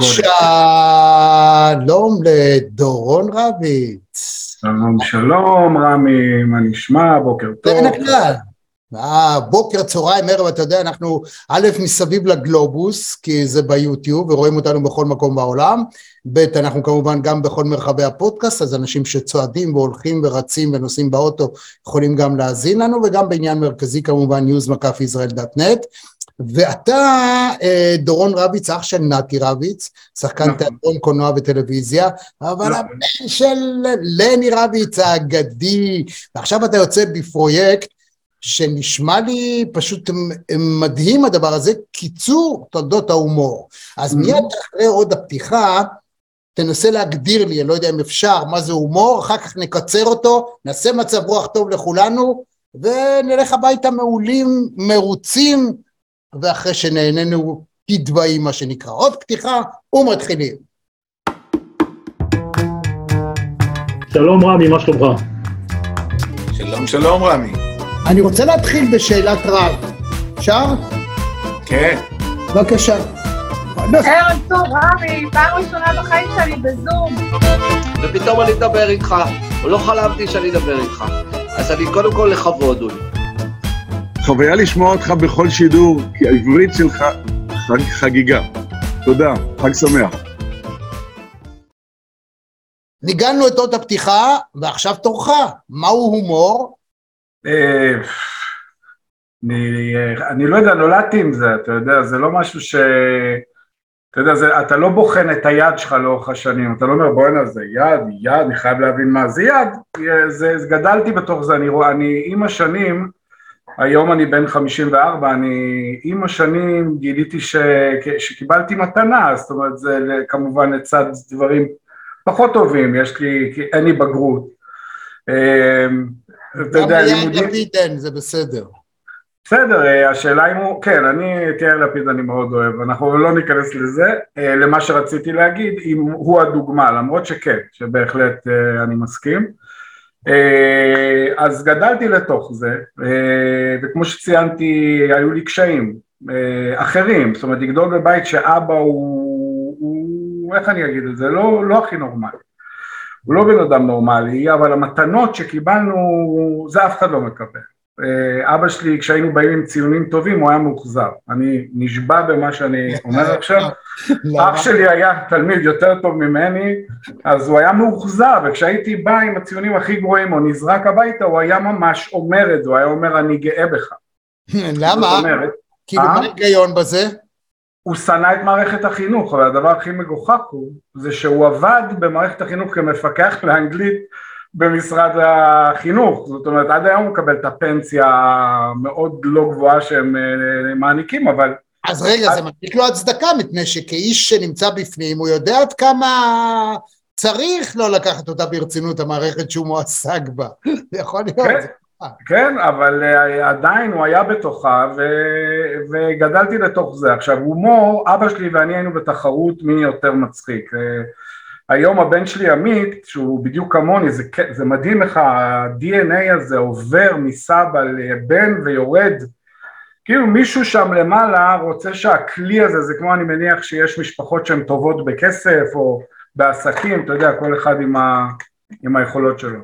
שלום לדורון רביץ. שלום שלום רמי, מה נשמע? בוקר טוב. כן, הכלל. אה, בוקר, צהריים, ערב, אתה יודע, אנחנו א', מסביב לגלובוס, כי זה ביוטיוב, ורואים אותנו בכל מקום בעולם, ב', אנחנו כמובן גם בכל מרחבי הפודקאסט, אז אנשים שצועדים והולכים ורצים ונוסעים באוטו יכולים גם להאזין לנו, וגם בעניין מרכזי כמובן, newsmcafisrael.net. ואתה אה, דורון רביץ, אח של נתי רביץ, שחקן נכון. תיאטרון, קולנוע וטלוויזיה, אבל נכון. הבן של לני רביץ האגדי, ועכשיו אתה יוצא בפרויקט שנשמע לי פשוט מדהים הדבר הזה, קיצור תולדות ההומור. אז מיד אחרי עוד הפתיחה, תנסה להגדיר לי, אני לא יודע אם אפשר, מה זה הומור, אחר כך נקצר אותו, נעשה מצב רוח טוב לכולנו, ונלך הביתה מעולים, מרוצים, ואחרי שנהנינו כדבעים מה שנקרא. עוד פתיחה ומתחילים. שלום רמי, מה שלומך? שלום שלום רמי. אני רוצה להתחיל בשאלת רב. אפשר? כן. בבקשה. ערב טוב, רמי, פעם ראשונה בחיים שלי בזום. ופתאום אני אדבר איתך, לא חלמתי שאני אדבר איתך. אז אני קודם כל לכבוד, אולי. חוויה לשמוע אותך בכל שידור, כי העברית שלך חג חגיגה. תודה, חג שמח. ניגענו את אות הפתיחה, ועכשיו תורך. מהו הומור? אה, אני, אני לא יודע, נולדתי עם זה, אתה יודע, זה לא משהו ש... אתה יודע, זה, אתה לא בוחן את היד שלך לאורך השנים, אתה לא אומר בואנה זה יד, יד, אני חייב להבין מה זה יד, זה, זה, גדלתי בתוך זה, אני, אני עם השנים, היום אני בן 54, אני עם השנים גיליתי ש, שקיבלתי מתנה, זאת אומרת זה כמובן לצד דברים פחות טובים, יש לי, אין לי בגרות. אמ, אתה יודע, לימודים... גם ליאיר לפיד אין, זה בסדר. בסדר, אה, השאלה אם הוא, כן, אני את יאיר לפיד אני מאוד אוהב, אנחנו לא ניכנס לזה, אה, למה שרציתי להגיד, אם הוא הדוגמה, למרות שכן, שבהחלט אה, אני מסכים. אז גדלתי לתוך זה, וכמו שציינתי, היו לי קשיים אחרים, זאת אומרת, לגדול בבית שאבא הוא, הוא איך אני אגיד את זה, לא, לא הכי נורמלי. הוא לא בן אדם נורמלי, אבל המתנות שקיבלנו, זה אף אחד לא מקבל. אה, אבא שלי, כשהיינו באים עם ציונים טובים, הוא היה מאוכזב. אני נשבע במה שאני אומר עכשיו. אח שלי היה תלמיד יותר טוב ממני, אז הוא היה מאוכזב, וכשהייתי בא עם הציונים הכי גרועים או נזרק הביתה, הוא היה ממש אומר את זה, הוא היה אומר, אני גאה בך. למה? כאילו, מה ההיגיון בזה? הוא שנא את מערכת החינוך, אבל הדבר הכי מגוחך הוא, זה שהוא עבד במערכת החינוך כמפקח לאנגלית במשרד החינוך, זאת אומרת עד היום הוא מקבל את הפנסיה המאוד לא גבוהה שהם אה, מעניקים, אבל... אז רגע, אז... זה מדליק לו הצדקה, מפני שכאיש שנמצא בפנים, הוא יודע עד כמה צריך לא לקחת אותה ברצינות, המערכת שהוא מועסק בה. זה יכול להיות. כן. כן, אבל uh, עדיין הוא היה בתוכה ו... וגדלתי לתוך זה. עכשיו, הומור, אבא שלי ואני היינו בתחרות מי יותר מצחיק. היום הבן שלי עמית, שהוא בדיוק כמוני, זה, זה מדהים איך ה-DNA הזה עובר מסבא לבן ויורד. כאילו מישהו שם למעלה רוצה שהכלי הזה, זה כמו אני מניח שיש משפחות שהן טובות בכסף או בעסקים, אתה יודע, כל אחד עם, ה, עם היכולות שלו.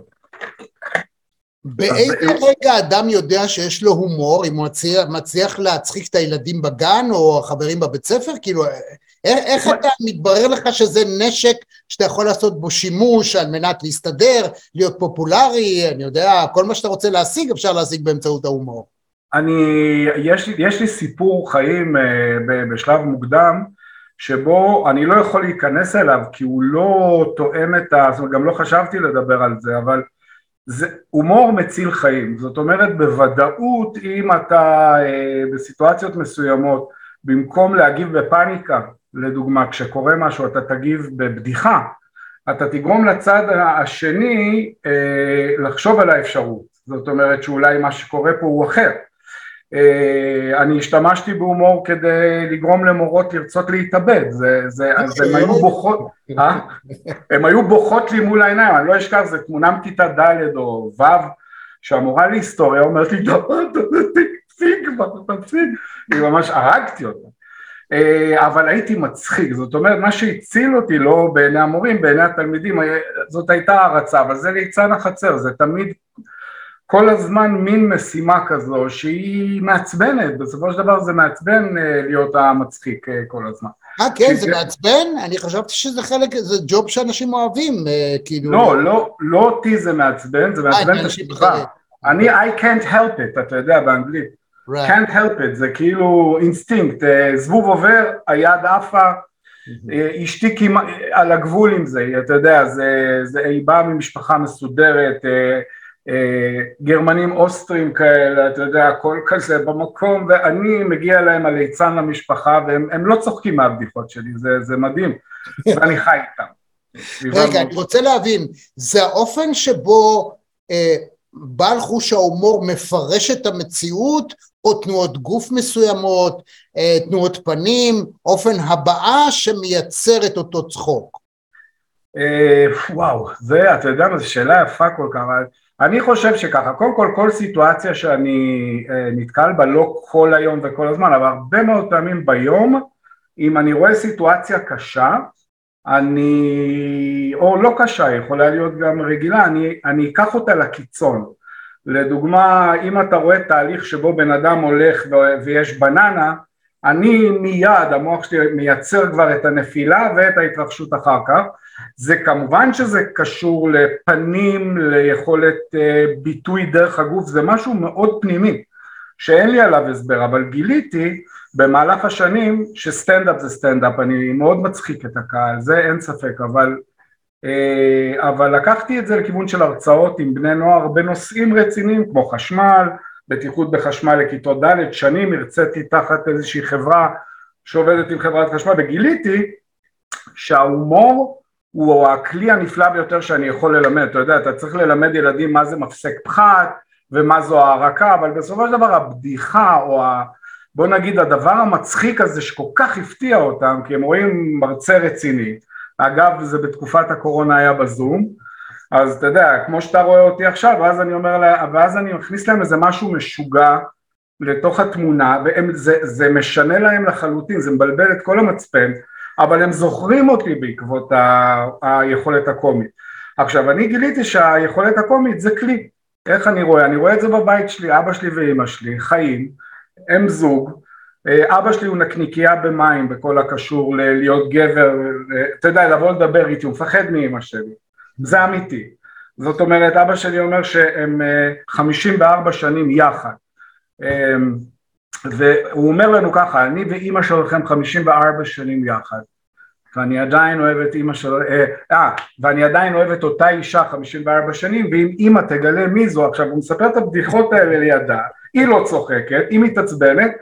באיזה רגע אדם יודע שיש לו הומור, אם הוא מצליח, מצליח להצחיק את הילדים בגן או החברים בבית ספר? כאילו, איך, איך אתה מתברר לך שזה נשק שאתה יכול לעשות בו שימוש על מנת להסתדר, להיות פופולרי, אני יודע, כל מה שאתה רוצה להשיג אפשר להשיג באמצעות ההומור. אני, יש, יש לי סיפור חיים uh, בשלב מוקדם שבו אני לא יכול להיכנס אליו כי הוא לא תואם את ה... זאת אומרת, גם לא חשבתי לדבר על זה, אבל זה הומור מציל חיים, זאת אומרת בוודאות אם אתה אה, בסיטואציות מסוימות במקום להגיב בפאניקה, לדוגמה כשקורה משהו אתה תגיב בבדיחה, אתה תגרום לצד השני אה, לחשוב על האפשרות, זאת אומרת שאולי מה שקורה פה הוא אחר. אה, אני השתמשתי בהומור כדי לגרום למורות לרצות להתאבד, זה, זה, אז הם היו בוכות, אה? הם היו בוכות לי מול העיניים, אני לא אשכח, זה תמונה מכיתה ד' או ו', שהמורה להיסטוריה אומרת לי, תפסיק כבר, תפסיק, אני ממש הרגתי אותה. אה, אבל הייתי מצחיק, זאת אומרת מה שהציל אותי לא בעיני המורים, בעיני התלמידים, אה, זאת הייתה הערצה, אבל זה ליצן החצר, זה תמיד כל הזמן מין משימה כזו שהיא מעצבנת, בסופו של דבר זה מעצבן אה, להיות המצחיק כל הזמן. אה כן, זה מעצבן? אני חשבתי שזה חלק, זה ג'וב שאנשים אוהבים, כאילו... לא, לא, לא אותי זה מעצבן, זה מעצבן את השכבה. אני I can't help it, אתה יודע, באנגלית. Right. can't help it, זה כאילו אינסטינקט, אה, זבוב עובר, היד עפה, אה, אשתי כמעט על הגבול עם זה, אתה יודע, זה, זה, היא באה ממשפחה מסודרת, אה, גרמנים אוסטרים כאלה, אתה יודע, הכל כזה במקום, ואני מגיע להם הליצן למשפחה, והם לא צוחקים מהבדיחות שלי, זה, זה מדהים, ואני חי איתם. רגע, אני רוצה להבין, זה האופן שבו אה, בעל חוש ההומור מפרש את המציאות או תנועות גוף מסוימות, אה, תנועות פנים, אופן הבעה שמייצר את אותו צחוק? אה, וואו, זה, אתה יודע מה, זו שאלה יפה כל כך, אני חושב שככה, קודם כל כל סיטואציה שאני אה, נתקל בה, לא כל היום וכל הזמן, אבל הרבה מאוד פעמים ביום, אם אני רואה סיטואציה קשה, אני, או לא קשה, יכולה להיות גם רגילה, אני, אני אקח אותה לקיצון. לדוגמה, אם אתה רואה תהליך שבו בן אדם הולך ויש בננה, אני מיד, המוח שלי מייצר כבר את הנפילה ואת ההתרחשות אחר כך. זה כמובן שזה קשור לפנים, ליכולת אה, ביטוי דרך הגוף, זה משהו מאוד פנימי, שאין לי עליו הסבר, אבל גיליתי במהלך השנים שסטנדאפ זה סטנדאפ, אני מאוד מצחיק את הקהל, זה אין ספק, אבל אבל לקחתי את זה לכיוון של הרצאות עם בני נוער בנושאים רציניים כמו חשמל, בטיחות בחשמל לכיתות ד', שנים הרציתי תחת איזושהי חברה שעובדת עם חברת חשמל וגיליתי שההומור הוא הכלי הנפלא ביותר שאני יכול ללמד, אתה יודע, אתה צריך ללמד ילדים מה זה מפסק פחת ומה זו הערקה, אבל בסופו של דבר הבדיחה או ה... בוא נגיד הדבר המצחיק הזה שכל כך הפתיע אותם, כי הם רואים מרצה רציני, אגב זה בתקופת הקורונה היה בזום, אז אתה יודע, כמו שאתה רואה אותי עכשיו, ואז אני אומר לה, ואז אני מכניס להם איזה משהו משוגע לתוך התמונה, וזה משנה להם לחלוטין, זה מבלבל את כל המצפן, אבל הם זוכרים אותי בעקבות ה, היכולת הקומית. עכשיו, אני גיליתי שהיכולת הקומית זה כלי. איך אני רואה? אני רואה את זה בבית שלי, אבא שלי ואימא שלי, חיים, הם זוג, אבא שלי הוא נקניקייה במים בכל הקשור ללהיות גבר, אתה יודע, לבוא לדבר איתי, הוא מפחד מאמא שלי, זה אמיתי. זאת אומרת, אבא שלי אומר שהם 54 אה, שנים יחד. אמ, והוא אומר לנו ככה, אני ואימא שלכם 54 שנים יחד, ואני עדיין אוהב את אימא אה, אה, ואני עדיין אוהב את אותה אישה 54 שנים, ואם אימא תגלה מי זו, עכשיו הוא מספר את הבדיחות האלה לידה, היא לא צוחקת, היא מתעצבנת,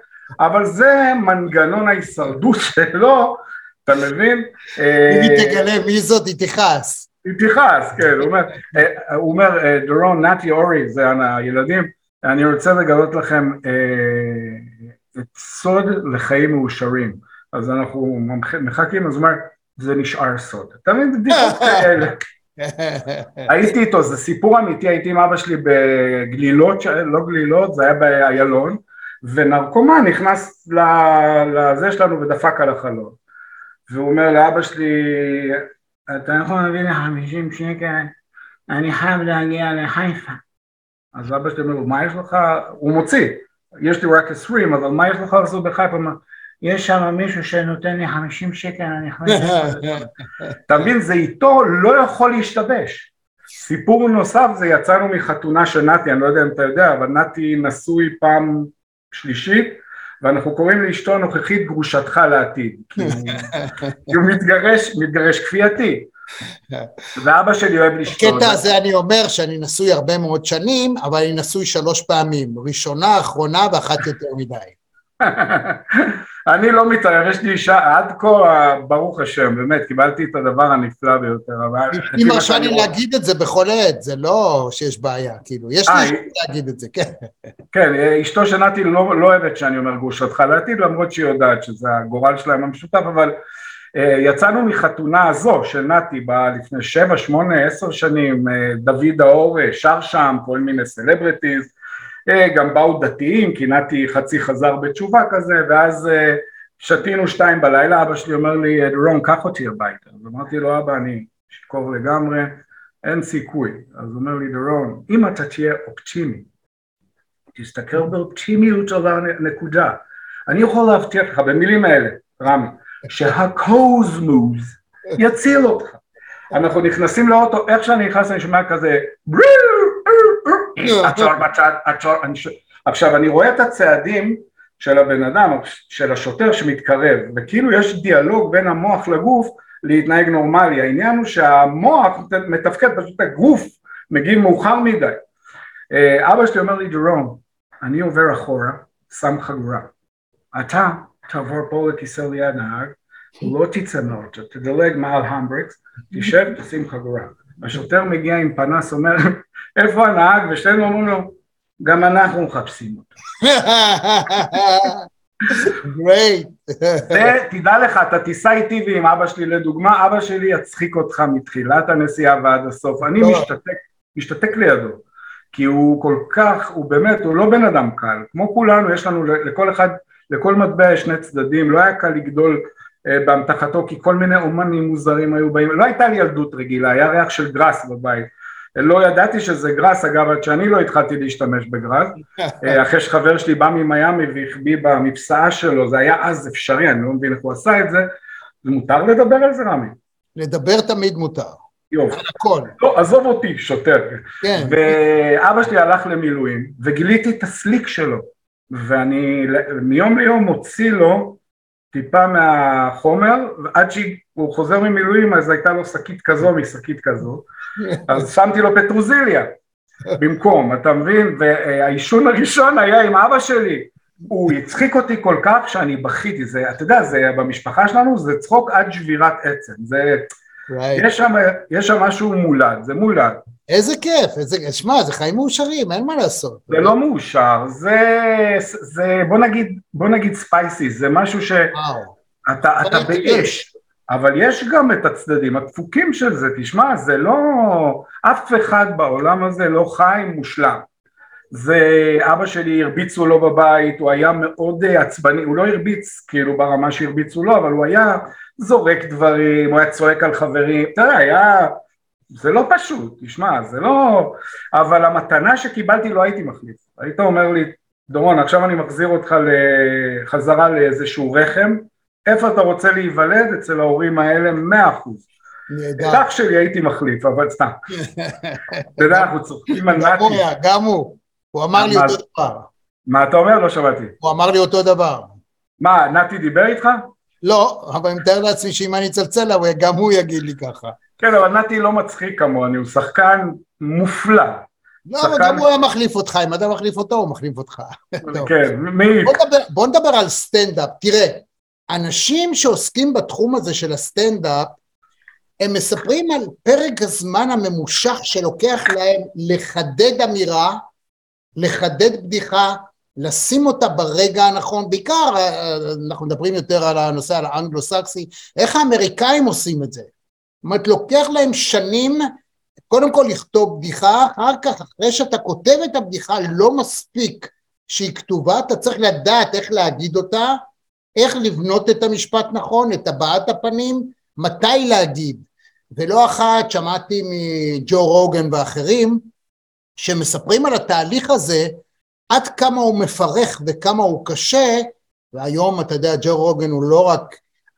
אבל זה מנגנון ההישרדות שלו, אתה מבין? אם היא תגלה מי זאת, היא תכעס. היא תכעס, כן, הוא אומר, אה, אה, דורון, נתי אורי, זה הילדים, אני רוצה לגלות לכם אה, את סוד לחיים מאושרים. אז אנחנו מחכים, אז הוא אומר, זה נשאר סוד. אתה מבין, בדיחות כאלה. הייתי איתו, זה סיפור אמיתי, הייתי עם אבא שלי בגלילות, לא גלילות, זה היה באיילון, ונרקומן נכנס לזה שלנו ודפק על החלון והוא אומר לאבא שלי אתה יכול להביא לי חמישים שקל? אני חייב להגיע לחיפה. אז אבא שלי אומר מה יש לך? הוא מוציא. יש לי רק עשרים אבל מה יש לך לעשות בחיפה? יש שם מישהו שנותן לי חמישים שקל אני יכול אתה מבין? זה איתו לא יכול להשתבש. סיפור נוסף זה יצאנו מחתונה של נתי אני לא יודע אם אתה יודע אבל נתי נשוי פעם שלישית, ואנחנו קוראים לאשתו הנוכחית גרושתך לעתיד, כי הוא מתגרש, מתגרש כפייתי. ואבא שלי אוהב לשתות. בקטע הזה אני אומר שאני נשוי הרבה מאוד שנים, אבל אני נשוי שלוש פעמים, ראשונה, אחרונה ואחת יותר מדי. אני לא מתאר, יש לי אישה, עד כה, ברוך השם, באמת, קיבלתי את הדבר הנפלא ביותר, אבל... היא מרשה לי להגיד את זה בכל עת, זה לא שיש בעיה, כאילו, יש לי אה, אישור להגיד את זה, כן. כן, אשתו של נתי לא, לא אוהבת שאני אומר גרושתך לעתיד, למרות שהיא יודעת שזה הגורל שלהם המשותף, אבל אה, יצאנו מחתונה הזו של נתי לפני שבע, שמונה, עשר שנים, אה, דוד האור שר שם, כל מיני סלבריטיז, גם באו דתיים, כי נתי חצי חזר בתשובה כזה, ואז שתינו שתיים בלילה, אבא שלי אומר לי, דורון, קח אותי הביתה. אז אמרתי לו, אבא, אני שיכור לגמרי, אין סיכוי. אז הוא אומר לי, דורון, אם אתה תהיה אופטימי, תסתכל באופטימיות על הנקודה. אני יכול להבטיח לך במילים האלה, רמי, שהקוזמוס יציל אותך. אנחנו נכנסים לאוטו, איך שאני נכנס אני שומע כזה עצור בצד, עצור, אני ש... עכשיו אני רואה את הצעדים של הבן אדם, של השוטר שמתקרב, וכאילו יש דיאלוג בין המוח לגוף להתנהג נורמלי, העניין הוא שהמוח מתפקד, פשוט הגוף מגיב מאוחר מדי. אה, אבא שלי אומר לי, דרום, אני עובר אחורה, שם חגורה. אתה תעבור פה לכיסא ליד נהג, לא תצא מהאוטו, תדלג מעל המברקס, תשב, תשים חגורה. השוטר מגיע עם פנס, אומר, איפה הנהג? ושנינו אומרים לו, גם אנחנו מחפשים אותו. גרייט. תדע לך, אתה תיסע איתי ועם אבא שלי לדוגמה, אבא שלי יצחיק אותך מתחילת הנסיעה ועד הסוף. אני משתתק, משתתק לידו. כי הוא כל כך, הוא באמת, הוא לא בן אדם קל. כמו כולנו, יש לנו, לכל אחד, לכל מטבע יש שני צדדים, לא היה קל לגדול באמתחתו, כי כל מיני אומנים מוזרים היו באים, לא הייתה לי ילדות רגילה, היה ריח של גראס בבית. לא ידעתי שזה גראס, אגב, עד שאני לא התחלתי להשתמש בגראס, אה, אחרי שחבר שלי בא ממיאמי והחביא במפסעה שלו, זה היה אז אפשרי, אני לא מבין איך הוא עשה את זה, זה מותר לדבר על זה, רמי? לדבר תמיד מותר. יופי. הכל. לא, עזוב אותי, שוטר. כן. ואבא שלי הלך למילואים, וגיליתי את הסליק שלו, ואני מיום ליום מוציא לו טיפה מהחומר, ועד שהוא חוזר ממילואים אז הייתה לו שקית כזו משקית כזו, אז שמתי לו פטרוזיליה במקום, אתה מבין? והעישון הראשון היה עם אבא שלי, הוא הצחיק אותי כל כך שאני בכיתי, זה, אתה יודע, זה במשפחה שלנו זה צחוק עד שבירת עצם, זה, right. יש, שם, יש שם משהו מולד, זה מולד. איזה כיף, איזה, שמע, זה חיים מאושרים, אין מה לעשות. זה לא מאושר, זה, זה בוא נגיד, בוא נגיד ספייסי, זה משהו שאתה אתה באש, אבל יש גם את הצדדים הדפוקים של זה, תשמע, זה לא, אף אחד בעולם הזה לא חי מושלם. זה, אבא שלי הרביצו לו בבית, הוא היה מאוד עצבני, הוא לא הרביץ כאילו ברמה שהרביצו לו, אבל הוא היה זורק דברים, הוא היה צועק על חברים, תראה, היה... זה לא פשוט, תשמע, זה לא... אבל המתנה שקיבלתי לא הייתי מחליף. היית אומר לי, דורון, עכשיו אני מחזיר אותך חזרה לאיזשהו רחם, איפה אתה רוצה להיוולד? אצל ההורים האלה מאה אחוז. את אח שלי הייתי מחליף, אבל סתם. אתה יודע, אנחנו צוחקים על נתי. גם הוא, הוא אמר לי אותו דבר. מה אתה אומר? לא שמעתי. הוא אמר לי אותו דבר. מה, נתי דיבר איתך? לא, אבל אני מתאר לעצמי שאם אני אצלצל לה, גם הוא יגיד לי ככה. כן, אבל נתי לא מצחיק כמוני, הוא שחקן מופלא. לא, אבל גם הוא היה מחליף אותך, אם אתה מחליף אותו, הוא מחליף אותך. כן, מי? בוא נדבר על סטנדאפ. תראה, אנשים שעוסקים בתחום הזה של הסטנדאפ, הם מספרים על פרק הזמן הממושך שלוקח להם לחדד אמירה, לחדד בדיחה, לשים אותה ברגע הנכון, בעיקר אנחנו מדברים יותר על הנושא על האנגלו-סקסי, איך האמריקאים עושים את זה? זאת אומרת, לוקח להם שנים קודם כל לכתוב בדיחה, אחר כך, אחרי שאתה כותב את הבדיחה, לא מספיק שהיא כתובה, אתה צריך לדעת איך להגיד אותה, איך לבנות את המשפט נכון, את הבעת הפנים, מתי להגיד. ולא אחת שמעתי מג'ו רוגן ואחרים, שמספרים על התהליך הזה, עד כמה הוא מפרך וכמה הוא קשה, והיום אתה יודע ג'ו רוגן הוא לא רק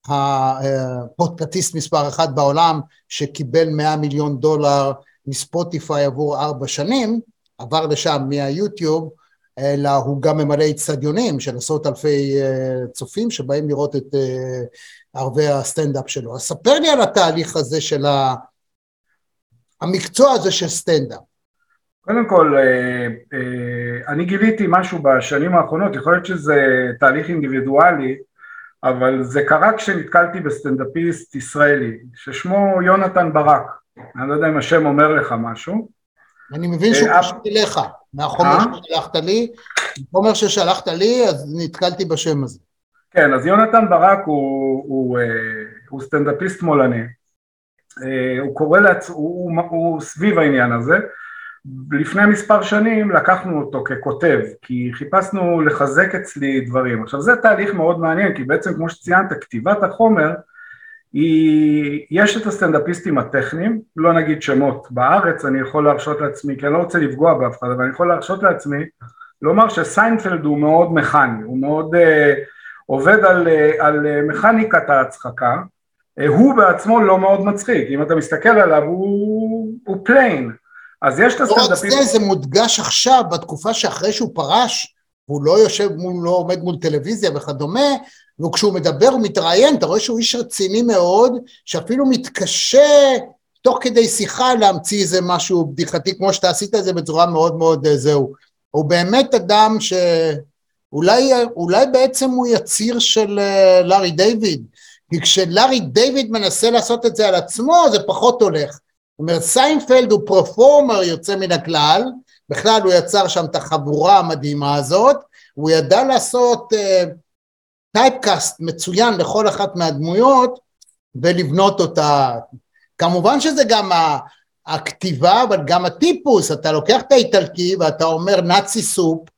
הפודקאטיסט מספר אחת בעולם שקיבל 100 מיליון דולר מספוטיפיי עבור ארבע שנים, עבר לשם מהיוטיוב, אלא הוא גם ממלא אצטדיונים של עשרות אלפי אה, צופים שבאים לראות את אה, ערבי הסטנדאפ שלו. אז ספר לי על התהליך הזה של המקצוע הזה של סטנדאפ. קודם כל, אה, אני גיליתי משהו בשנים האחרונות, יכול להיות שזה תהליך אינדיבידואלי, אבל זה קרה כשנתקלתי בסטנדאפיסט ישראלי, ששמו יונתן ברק. אני לא יודע אם השם אומר לך משהו. אני מבין שהוא קשור אה, אליך, מהחומר אה? ששלחת לי, החומר ששלחת לי, אז נתקלתי בשם הזה. כן, אז יונתן ברק הוא, הוא, אה, הוא סטנדאפיסט שמאלני, הוא קורא לעצמו, הוא, הוא, הוא סביב העניין הזה, לפני מספר שנים לקחנו אותו ככותב, כי חיפשנו לחזק אצלי דברים. עכשיו זה תהליך מאוד מעניין, כי בעצם כמו שציינת, כתיבת החומר, היא, יש את הסטנדאפיסטים הטכניים, לא נגיד שמות בארץ, אני יכול להרשות לעצמי, כי אני לא רוצה לפגוע באף אחד, אבל אני יכול להרשות לעצמי לומר שסיינפלד הוא מאוד מכני, הוא מאוד uh, עובד על, uh, על uh, מכניקת ההצחקה, uh, הוא בעצמו לא מאוד מצחיק, אם אתה מסתכל עליו הוא, הוא plain, אז יש את הסטנדאפיסטים... לא רק זה, זה מודגש עכשיו, בתקופה שאחרי שהוא פרש, הוא לא יושב מול, לא עומד מול טלוויזיה וכדומה, וכשהוא מדבר ומתראיין, אתה רואה שהוא איש רציני מאוד, שאפילו מתקשה תוך כדי שיחה להמציא איזה משהו בדיחתי, כמו שאתה עשית את זה בצורה מאוד מאוד אה, זהו. הוא באמת אדם שאולי אולי בעצם הוא יציר של אה, לארי דיוויד, כי כשלארי דיוויד מנסה לעשות את זה על עצמו, זה פחות הולך. זאת אומרת, סיינפלד הוא פרפורמר יוצא מן הכלל, בכלל הוא יצר שם את החבורה המדהימה הזאת, הוא ידע לעשות uh, typecast מצוין לכל אחת מהדמויות ולבנות אותה. כמובן שזה גם הכתיבה, אבל גם הטיפוס, אתה לוקח את האיטלקי ואתה אומר נאצי soup,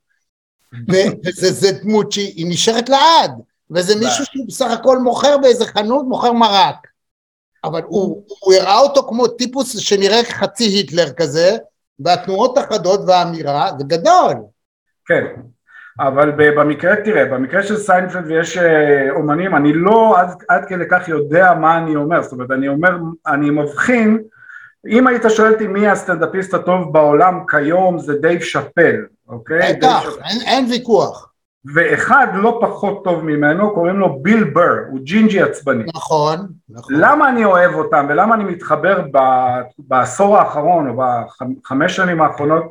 וזה דמות שהיא נשארת לעד, וזה מישהו שהוא בסך הכל מוכר באיזה חנות, מוכר מרק. אבל הוא, הוא הראה אותו כמו טיפוס שנראה חצי היטלר כזה, והתנועות החדות והאמירה, זה גדול. כן, אבל במקרה, תראה, במקרה של סיינפלד ויש אה, אומנים, אני לא עד, עד כדי כך יודע מה אני אומר, זאת אומרת, אני אומר, אני מבחין, אם היית שואל אותי מי הסטנדאפיסט הטוב בעולם כיום, זה דייב שאפל, אוקיי? בטח, אין, אין ויכוח. ואחד לא פחות טוב ממנו, קוראים לו ביל בר, הוא ג'ינג'י עצבני. נכון, נכון. למה אני אוהב אותם ולמה אני מתחבר ב, בעשור האחרון או בחמש שנים האחרונות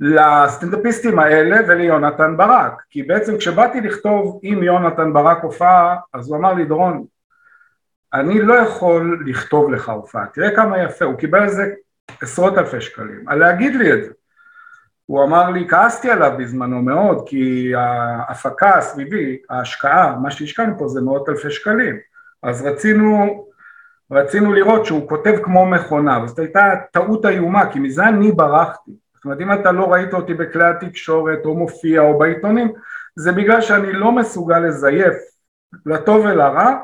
לסטנדאפיסטים האלה וליונתן ברק? כי בעצם כשבאתי לכתוב עם יונתן ברק הופעה אז הוא אמר לי דורון אני לא יכול לכתוב לך הופעה. תראה כמה יפה. הוא קיבל איזה עשרות אלפי שקלים. על להגיד לי את זה הוא אמר לי כעסתי עליו בזמנו מאוד כי ההפקה סביבי ההשקעה מה שהשקענו פה זה מאות אלפי שקלים. אז רצינו רצינו לראות שהוא כותב כמו מכונה וזאת הייתה טעות איומה כי מזה אני ברחתי. זאת אומרת אם אתה לא ראית אותי בכלי התקשורת או מופיע או בעיתונים זה בגלל שאני לא מסוגל לזייף לטוב ולרע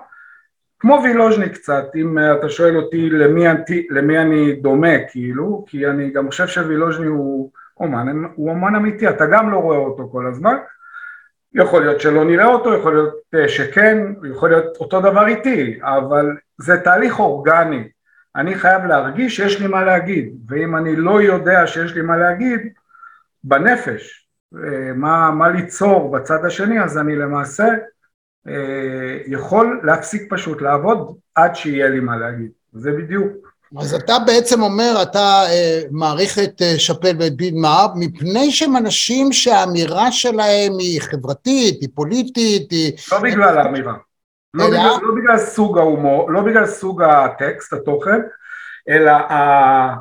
כמו וילוז'ני קצת אם אתה שואל אותי למי, למי אני דומה כאילו כי אני גם חושב שווילוז'ני הוא אומן, הוא אומן אמיתי אתה גם לא רואה אותו כל הזמן יכול להיות שלא נראה אותו, יכול להיות אה, שכן, יכול להיות אותו דבר איתי, אבל זה תהליך אורגני, אני חייב להרגיש שיש לי מה להגיד, ואם אני לא יודע שיש לי מה להגיד בנפש, אה, מה, מה ליצור בצד השני, אז אני למעשה אה, יכול להפסיק פשוט לעבוד עד שיהיה לי מה להגיד, זה בדיוק. אז אתה בעצם אומר, אתה אה, מעריך את אה, שאפל ואת ביל מאב, מפני שהם אנשים שהאמירה שלהם היא חברתית, היא פוליטית, היא... לא בגלל האמירה. לא בגלל, לא בגלל סוג ההומור, לא בגלל סוג הטקסט, התוכן, אלא ה...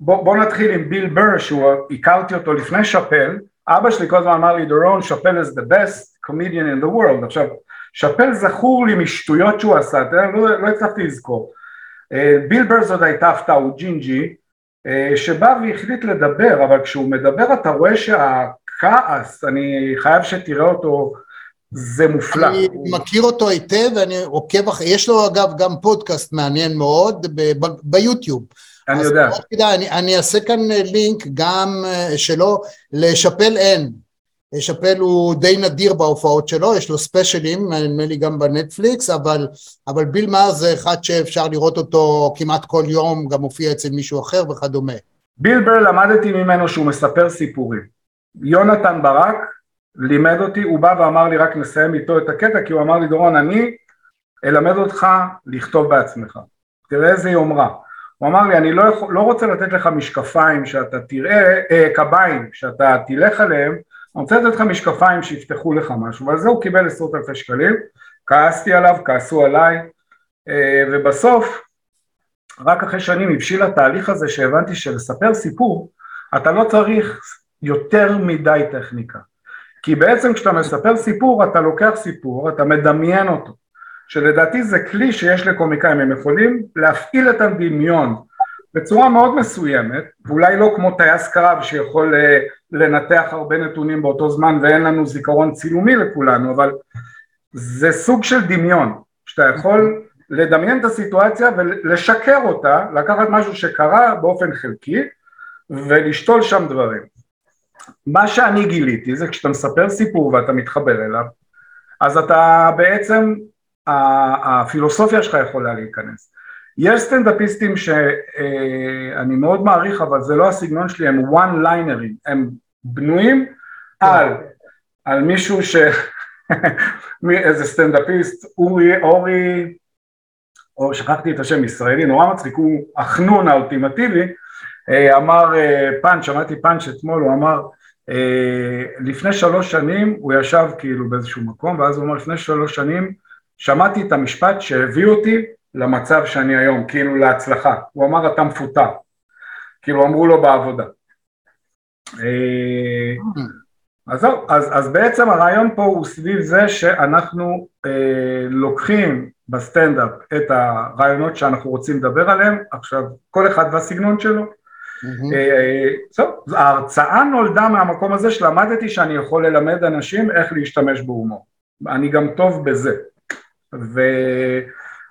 בוא, בוא נתחיל עם ביל בר, שהוא הכרתי אותו לפני שאפל, אבא שלי כל הזמן אמר לי, דורון, שאפל is the best comedian in the world. עכשיו, שאפל זכור לי משטויות שהוא עשה, לא, לא הצלחתי לזכור. אה, ביל בר זאת הייתה הפתעה, הוא ג'ינג'י, אה, שבא והחליט לדבר, אבל כשהוא מדבר אתה רואה שהכעס, אני חייב שתראה אותו זה מופלא. אני מכיר אותו היטב ואני עוקב אחרי, יש לו אגב גם פודקאסט מעניין מאוד ב- ב- ביוטיוב. אני יודע. כדאי, אני, אני אעשה כאן לינק גם אה, שלו לשפל אין. שאפל הוא די נדיר בהופעות שלו, יש לו ספיישלים, נדמה לי גם בנטפליקס, אבל, אבל ביל מאר זה אחד שאפשר לראות אותו כמעט כל יום, גם מופיע אצל מישהו אחר וכדומה. ביל בר למדתי ממנו שהוא מספר סיפורים. יונתן ברק לימד אותי, הוא בא ואמר לי רק נסיים איתו את הקטע, כי הוא אמר לי דורון אני אלמד אותך לכתוב בעצמך, תראה איזה יומרה. הוא אמר לי אני לא, יכול, לא רוצה לתת לך משקפיים שאתה תראה, אה, קביים שאתה תלך עליהם, אני רוצה לתת לך משקפיים שיפתחו לך משהו, ועל זה הוא קיבל עשרות אלפי שקלים, כעסתי עליו, כעסו עליי, אה, ובסוף, רק אחרי שנים הבשיל התהליך הזה שהבנתי שלספר סיפור, אתה לא צריך יותר מדי טכניקה. כי בעצם כשאתה מספר סיפור, אתה לוקח סיפור, אתה מדמיין אותו, שלדעתי זה כלי שיש לקומיקאים, הם יכולים להפעיל את הדמיון בצורה מאוד מסוימת, ואולי לא כמו טייס קרב שיכול אה, לנתח הרבה נתונים באותו זמן ואין לנו זיכרון צילומי לכולנו, אבל זה סוג של דמיון, שאתה יכול לדמיין את הסיטואציה ולשקר אותה, לקחת משהו שקרה באופן חלקי ולשתול שם דברים. מה שאני גיליתי זה כשאתה מספר סיפור ואתה מתחבר אליו, אז אתה בעצם, הפילוסופיה שלך יכולה להיכנס. יש סטנדאפיסטים שאני מאוד מעריך אבל זה לא הסגנון שלי, הם one ליינרים, הם בנויים על, על מישהו ש... איזה סטנדאפיסט, אורי, אורי, או שכחתי את השם, ישראלי, נורא מצחיק, הוא החנון האולטימטיבי, אה, אמר אה, פאנץ', שמעתי פאנץ' אתמול, הוא אמר אה, לפני שלוש שנים הוא ישב כאילו באיזשהו מקום ואז הוא אמר לפני שלוש שנים שמעתי את המשפט שהביא אותי למצב שאני היום, כאילו להצלחה, הוא אמר אתה מפוטר, כאילו אמרו לו בעבודה. אז זהו, אז, אז בעצם הרעיון פה הוא סביב זה שאנחנו אה, לוקחים בסטנדאפ את הרעיונות שאנחנו רוצים לדבר עליהם, עכשיו כל אחד והסגנון שלו, זהו, mm-hmm. ההרצאה נולדה מהמקום הזה שלמדתי שאני יכול ללמד אנשים איך להשתמש בהומור, אני גם טוב בזה,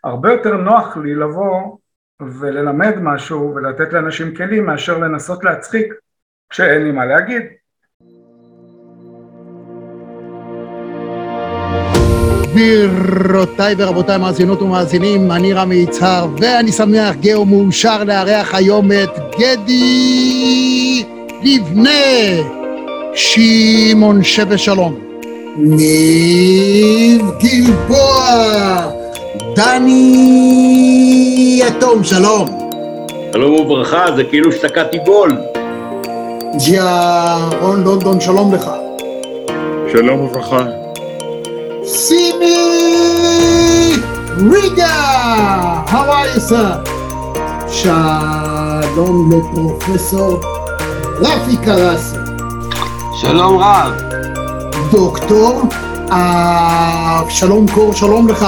והרבה יותר נוח לי לבוא וללמד משהו ולתת לאנשים כלים מאשר לנסות להצחיק כשאין לי מה להגיד. גבירותיי ורבותיי מאזינות ומאזינים, אני רמי יצהר, ואני שמח, גאה ומאושר לארח היום את גדי לבנה, שמעון שווה שלום, ניב גלבוע, דני יתום, שלום. שלום וברכה, זה כאילו שתקעתי גול. ג'יארון לונדון, שלום לך. שלום וברכה. Simi Riga. How are you, sir? שלום לפרופסור רפי קרסי. שלום רב. דוקטור אבשלום קור, שלום לך.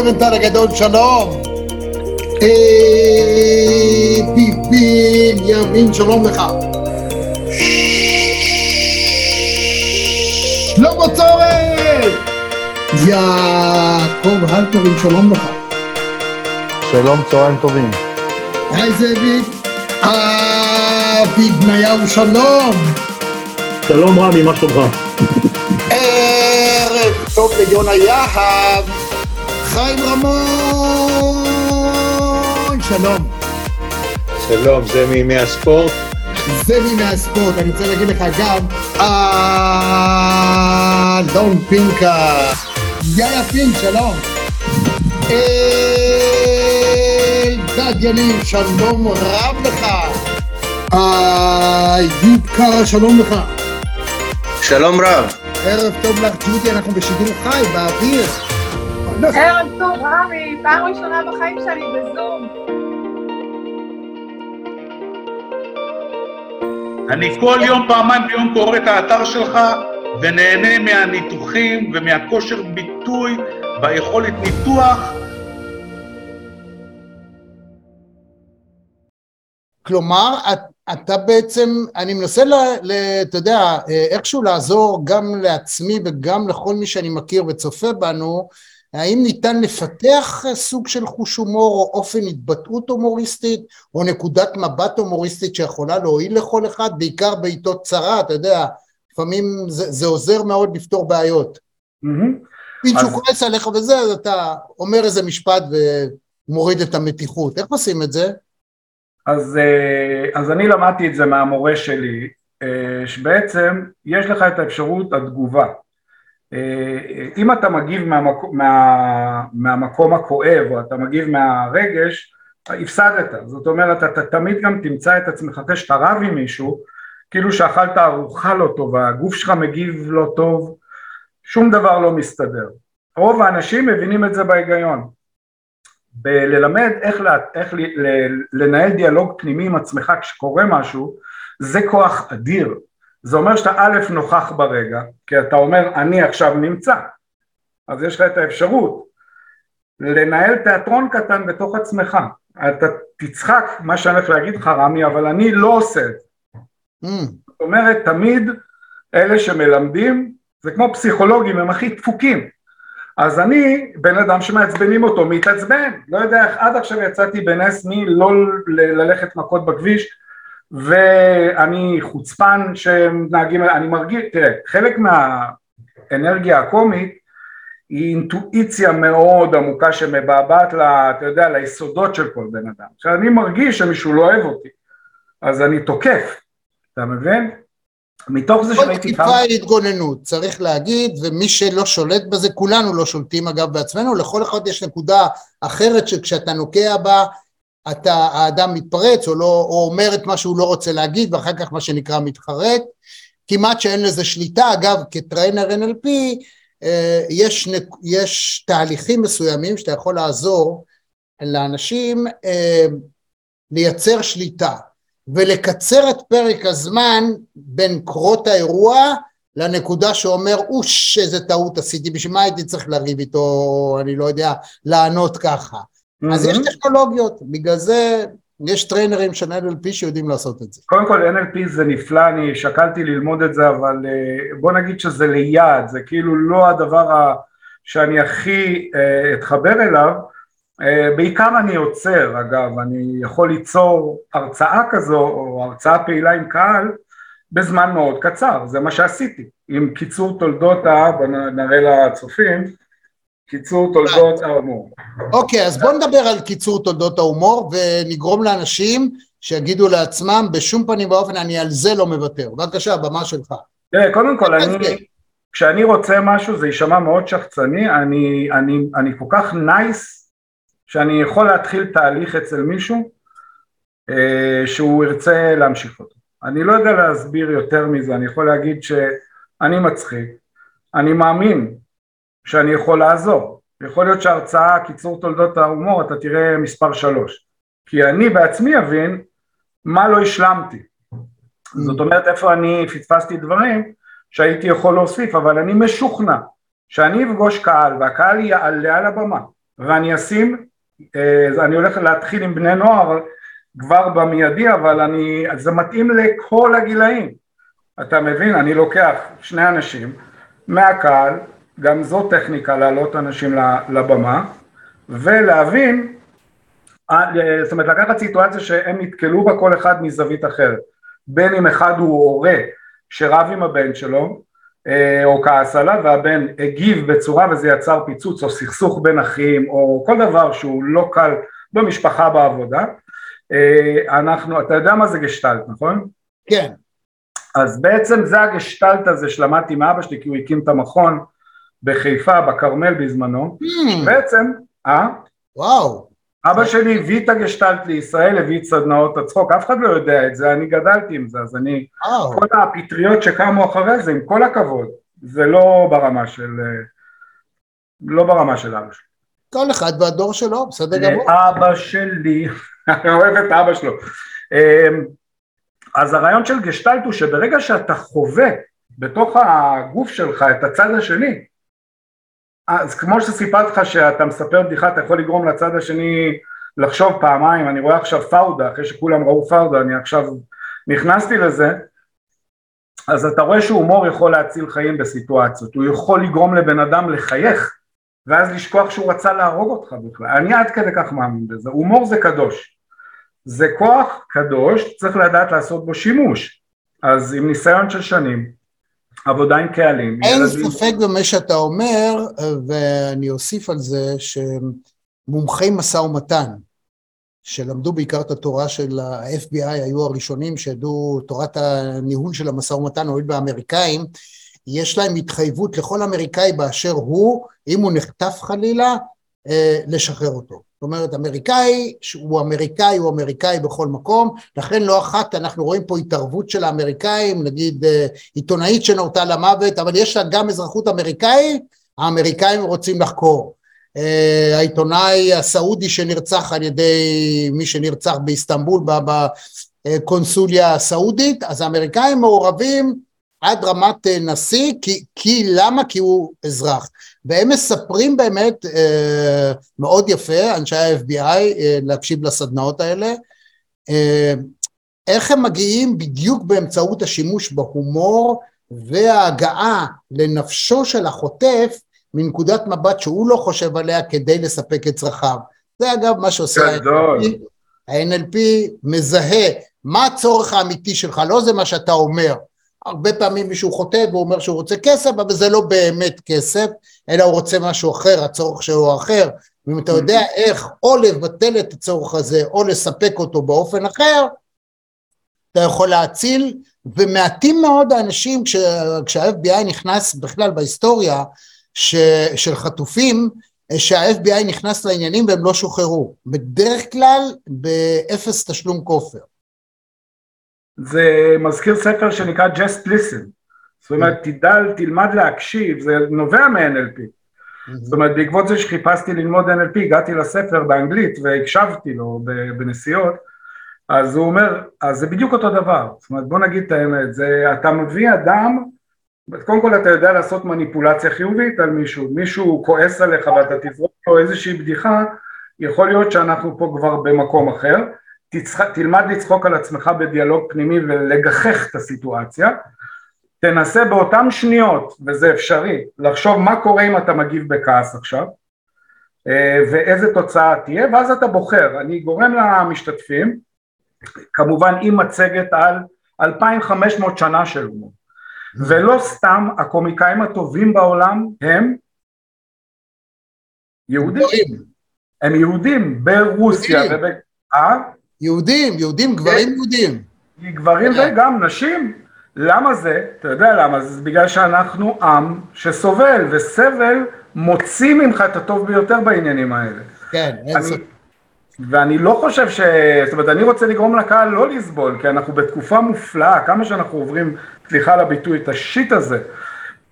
לבנטל הגדול, שלום. ביבי ימין, שלום לך. שלמה צורן! יעקב הלפרין, שלום לך. שלום, צהריים טובים. היי זאביק. אבי בניהו, שלום. שלום רמי, מה שלומך? ערב טוב ליונה יהב, חיים רמון, שלום. שלום, זה מימי הספורט? זה מימי הספורט, אני רוצה להגיד לך גם, אלון פינקה, יאיה פינק, שלום. אלדד יניב, שלום רב לך. איוב קרא, שלום לך. שלום רב. ערב טוב לך, ג'ודי, אנחנו בשידור חי, באוויר. ערב טוב, רמי, פעם ראשונה בחיים שלי בזום. אני כל יום, פעמיים ביום קורא את האתר שלך ונהנה מהניתוחים ומהכושר ביטוי והיכולת ניתוח. כלומר, אתה בעצם, אני מנסה, ל, ל, אתה יודע, איכשהו לעזור גם לעצמי וגם לכל מי שאני מכיר וצופה בנו, האם ניתן לפתח סוג של חוש הומור או אופן התבטאות הומוריסטית או נקודת מבט הומוריסטית שיכולה להועיל לכל אחד, בעיקר בעיתות צרה, אתה יודע, לפעמים זה, זה עוזר מאוד לפתור בעיות. אם שהוא כועס עליך וזה, אז אתה אומר איזה משפט ומוריד את המתיחות. איך עושים את זה? אז, אה, אז אני למדתי את זה מהמורה שלי, אה, שבעצם יש לך את האפשרות התגובה. אם אתה מגיב מהמקום, מה, מהמקום הכואב או אתה מגיב מהרגש, הפסדת. זאת אומרת, אתה תמיד גם תמצא את עצמך אחרי שאתה רב עם מישהו, כאילו שאכלת ארוחה לא טובה, הגוף שלך מגיב לא טוב, שום דבר לא מסתדר. רוב האנשים מבינים את זה בהיגיון. בללמד איך, לה, איך ל, ל, לנהל דיאלוג פנימי עם עצמך כשקורה משהו, זה כוח אדיר. זה אומר שאתה א' נוכח ברגע, כי אתה אומר אני עכשיו נמצא, אז יש לך את האפשרות לנהל תיאטרון קטן בתוך עצמך, אתה תצחק מה שאני הולך להגיד לך רמי, אבל אני לא עושה את זה. Mm. זאת אומרת תמיד אלה שמלמדים זה כמו פסיכולוגים הם הכי דפוקים אז אני בן אדם שמעצבנים אותו מתעצבן לא יודע איך עד עכשיו יצאתי בנס מי לא ללכת מכות בכביש ואני חוצפן שנהגים, אני מרגיש, תראה, חלק מהאנרגיה הקומית היא אינטואיציה מאוד עמוקה שמבעבעת, לה, אתה יודע, ליסודות של כל בן אדם. עכשיו אני מרגיש שמישהו לא אוהב אותי, אז אני תוקף, אתה מבין? מתוך זה שראיתי כמה... כל תקיפה היא התגוננות, צריך להגיד, ומי שלא שולט בזה, כולנו לא שולטים אגב בעצמנו, לכל אחד יש נקודה אחרת שכשאתה נוקע בה, אתה, האדם מתפרץ או, לא, או אומר את מה שהוא לא רוצה להגיד ואחר כך מה שנקרא מתחרט, כמעט שאין לזה שליטה, אגב כטריינר NLP אה, יש, יש תהליכים מסוימים שאתה יכול לעזור לאנשים אה, לייצר שליטה ולקצר את פרק הזמן בין קרות האירוע לנקודה שאומר אוש איזה טעות עשיתי בשביל מה הייתי צריך לריב איתו? אני לא יודע לענות ככה. אז יש טכנולוגיות, בגלל זה יש טריינרים של NLP שיודעים לעשות את זה. קודם כל NLP זה נפלא, אני שקלתי ללמוד את זה, אבל אה, בוא נגיד שזה ליד, זה כאילו לא הדבר שאני הכי uh, אתחבר אליו, uh, בעיקר אני עוצר, אגב, אני יכול ליצור הרצאה כזו, או הרצאה פעילה עם קהל, בזמן מאוד קצר, זה מה שעשיתי, עם קיצור תולדות ה... בוא נראה לצופים, קיצור תולדות ההומור. אוקיי, אז בוא נדבר על קיצור תולדות ההומור ונגרום לאנשים שיגידו לעצמם בשום פנים ואופן אני על זה לא מוותר. בבקשה, הבמה שלך. תראה, קודם כל, אני, כשאני רוצה משהו זה יישמע מאוד שחצני, אני, אני, אני כל כך נייס שאני יכול להתחיל תהליך אצל מישהו אה, שהוא ירצה להמשיך אותו. אני לא יודע להסביר יותר מזה, אני יכול להגיד שאני מצחיק, אני מאמין שאני יכול לעזור. יכול להיות שהרצאה קיצור תולדות ההומור אתה תראה מספר שלוש. כי אני בעצמי אבין מה לא השלמתי. זאת אומרת איפה אני פספסתי דברים שהייתי יכול להוסיף אבל אני משוכנע שאני אפגוש קהל והקהל יעלה על הבמה. ואני אשים, אה, אני הולך להתחיל עם בני נוער כבר במיידי אבל אני, זה מתאים לכל הגילאים. אתה מבין, אני לוקח שני אנשים מהקהל גם זו טכניקה להעלות אנשים לבמה ולהבין, אה, זאת אומרת לקחת סיטואציה שהם נתקלו בה כל אחד מזווית אחרת, בין אם אחד הוא הורה שרב עם הבן שלו אה, או כעס עליו והבן הגיב בצורה וזה יצר פיצוץ או סכסוך בין אחים או כל דבר שהוא לא קל במשפחה בעבודה, אה, אנחנו, אתה יודע מה זה גשטלט נכון? כן. אז בעצם זה הגשטלט הזה שלמדתי מאבא שלי כי הוא הקים את המכון בחיפה, בכרמל בזמנו, mm. בעצם, אה? וואו. אבא שלי הביא את הגשטלט לישראל, הביא את סדנאות הצחוק, אף אחד לא יודע את זה, אני גדלתי עם זה, אז אני, וואו. כל הפטריות שקמו אחרי זה, עם כל הכבוד, זה לא ברמה של, לא ברמה של אבא שלי. כל אחד והדור שלו, בסדר גמור. אבא שלי, אני אוהב את אבא שלו. אמ, אז הרעיון של גשטלט הוא שברגע שאתה חווה בתוך הגוף שלך את הצד השני, אז כמו שסיפרתי לך שאתה מספר בדיחה אתה יכול לגרום לצד השני לחשוב פעמיים, אני רואה עכשיו פאודה, אחרי שכולם ראו פאודה אני עכשיו נכנסתי לזה, אז אתה רואה שהומור יכול להציל חיים בסיטואציות, הוא יכול לגרום לבן אדם לחייך ואז לשכוח שהוא רצה להרוג אותך בכלל, אני עד כדי כך מאמין בזה, הומור זה קדוש, זה כוח קדוש, צריך לדעת לעשות בו שימוש, אז עם ניסיון של שנים, עבודה עם קהלים. אין ילדים... ספק במה שאתה אומר, ואני אוסיף על זה שמומחי משא ומתן, שלמדו בעיקר את התורה של ה-FBI, היו הראשונים שידעו תורת הניהול של המשא ומתן, הואיל באמריקאים, יש להם התחייבות לכל אמריקאי באשר הוא, אם הוא נחטף חלילה, אה, לשחרר אותו. זאת אומרת, אמריקאי הוא אמריקאי הוא אמריקאי בכל מקום, לכן לא אחת אנחנו רואים פה התערבות של האמריקאים, נגיד אה, עיתונאית שנורתה למוות, אבל יש לה גם אזרחות אמריקאית, האמריקאים רוצים לחקור. אה, העיתונאי הסעודי שנרצח על ידי מי שנרצח באיסטנבול בקונסוליה הסעודית, אז האמריקאים מעורבים עד רמת אה, נשיא, כי, כי למה? כי הוא אזרח. והם מספרים באמת אה, מאוד יפה, אנשי ה-FBI, אה, להקשיב לסדנאות האלה, אה, איך הם מגיעים בדיוק באמצעות השימוש בהומור וההגעה לנפשו של החוטף מנקודת מבט שהוא לא חושב עליה כדי לספק את צרכיו. זה אגב מה שעושה ה-NLP, ה-NLP מזהה מה הצורך האמיתי שלך, לא זה מה שאתה אומר. הרבה פעמים מישהו חוטא והוא אומר שהוא רוצה כסף, אבל זה לא באמת כסף, אלא הוא רוצה משהו אחר, הצורך שלו אחר. ואם אתה יודע איך או לבטל את הצורך הזה או לספק אותו באופן אחר, אתה יכול להציל, ומעטים מאוד האנשים, כשה-FBI נכנס בכלל בהיסטוריה ש, של חטופים, שה-FBI נכנס לעניינים והם לא שוחררו. בדרך כלל באפס תשלום כופר. זה מזכיר ספר שנקרא Just Listen, זאת אומרת תדע, תלמד להקשיב, זה נובע מ-NLP, זאת אומרת בעקבות זה שחיפשתי ללמוד NLP הגעתי לספר באנגלית והקשבתי לו בנסיעות אז הוא אומר, אז זה בדיוק אותו דבר, זאת אומרת בוא נגיד את האמת, זה אתה מביא אדם, קודם כל אתה יודע לעשות מניפולציה חיובית על מישהו, מישהו כועס עליך ואתה תזרוק לו איזושהי בדיחה, יכול להיות שאנחנו פה כבר במקום אחר, תצח... תלמד לצחוק על עצמך בדיאלוג פנימי ולגחך את הסיטואציה, תנסה באותן שניות, וזה אפשרי, לחשוב מה קורה אם אתה מגיב בכעס עכשיו, אה, ואיזה תוצאה תהיה, ואז אתה בוחר. אני גורם למשתתפים, כמובן עם מצגת על 2,500 שנה של הומור, ולא סתם הקומיקאים הטובים בעולם הם יהודים. הם יהודים ברוסיה וב... אה? יהודים, יהודים, גברים כן. יהודים. גברים וגם נשים. למה זה? אתה יודע למה? זה בגלל שאנחנו עם שסובל, וסבל מוציא ממך את הטוב ביותר בעניינים האלה. כן, אין ספק. ואני לא חושב ש... זאת אומרת, אני רוצה לגרום לקהל לא לסבול, כי אנחנו בתקופה מופלאה, כמה שאנחנו עוברים, סליחה על הביטוי, את השיט הזה,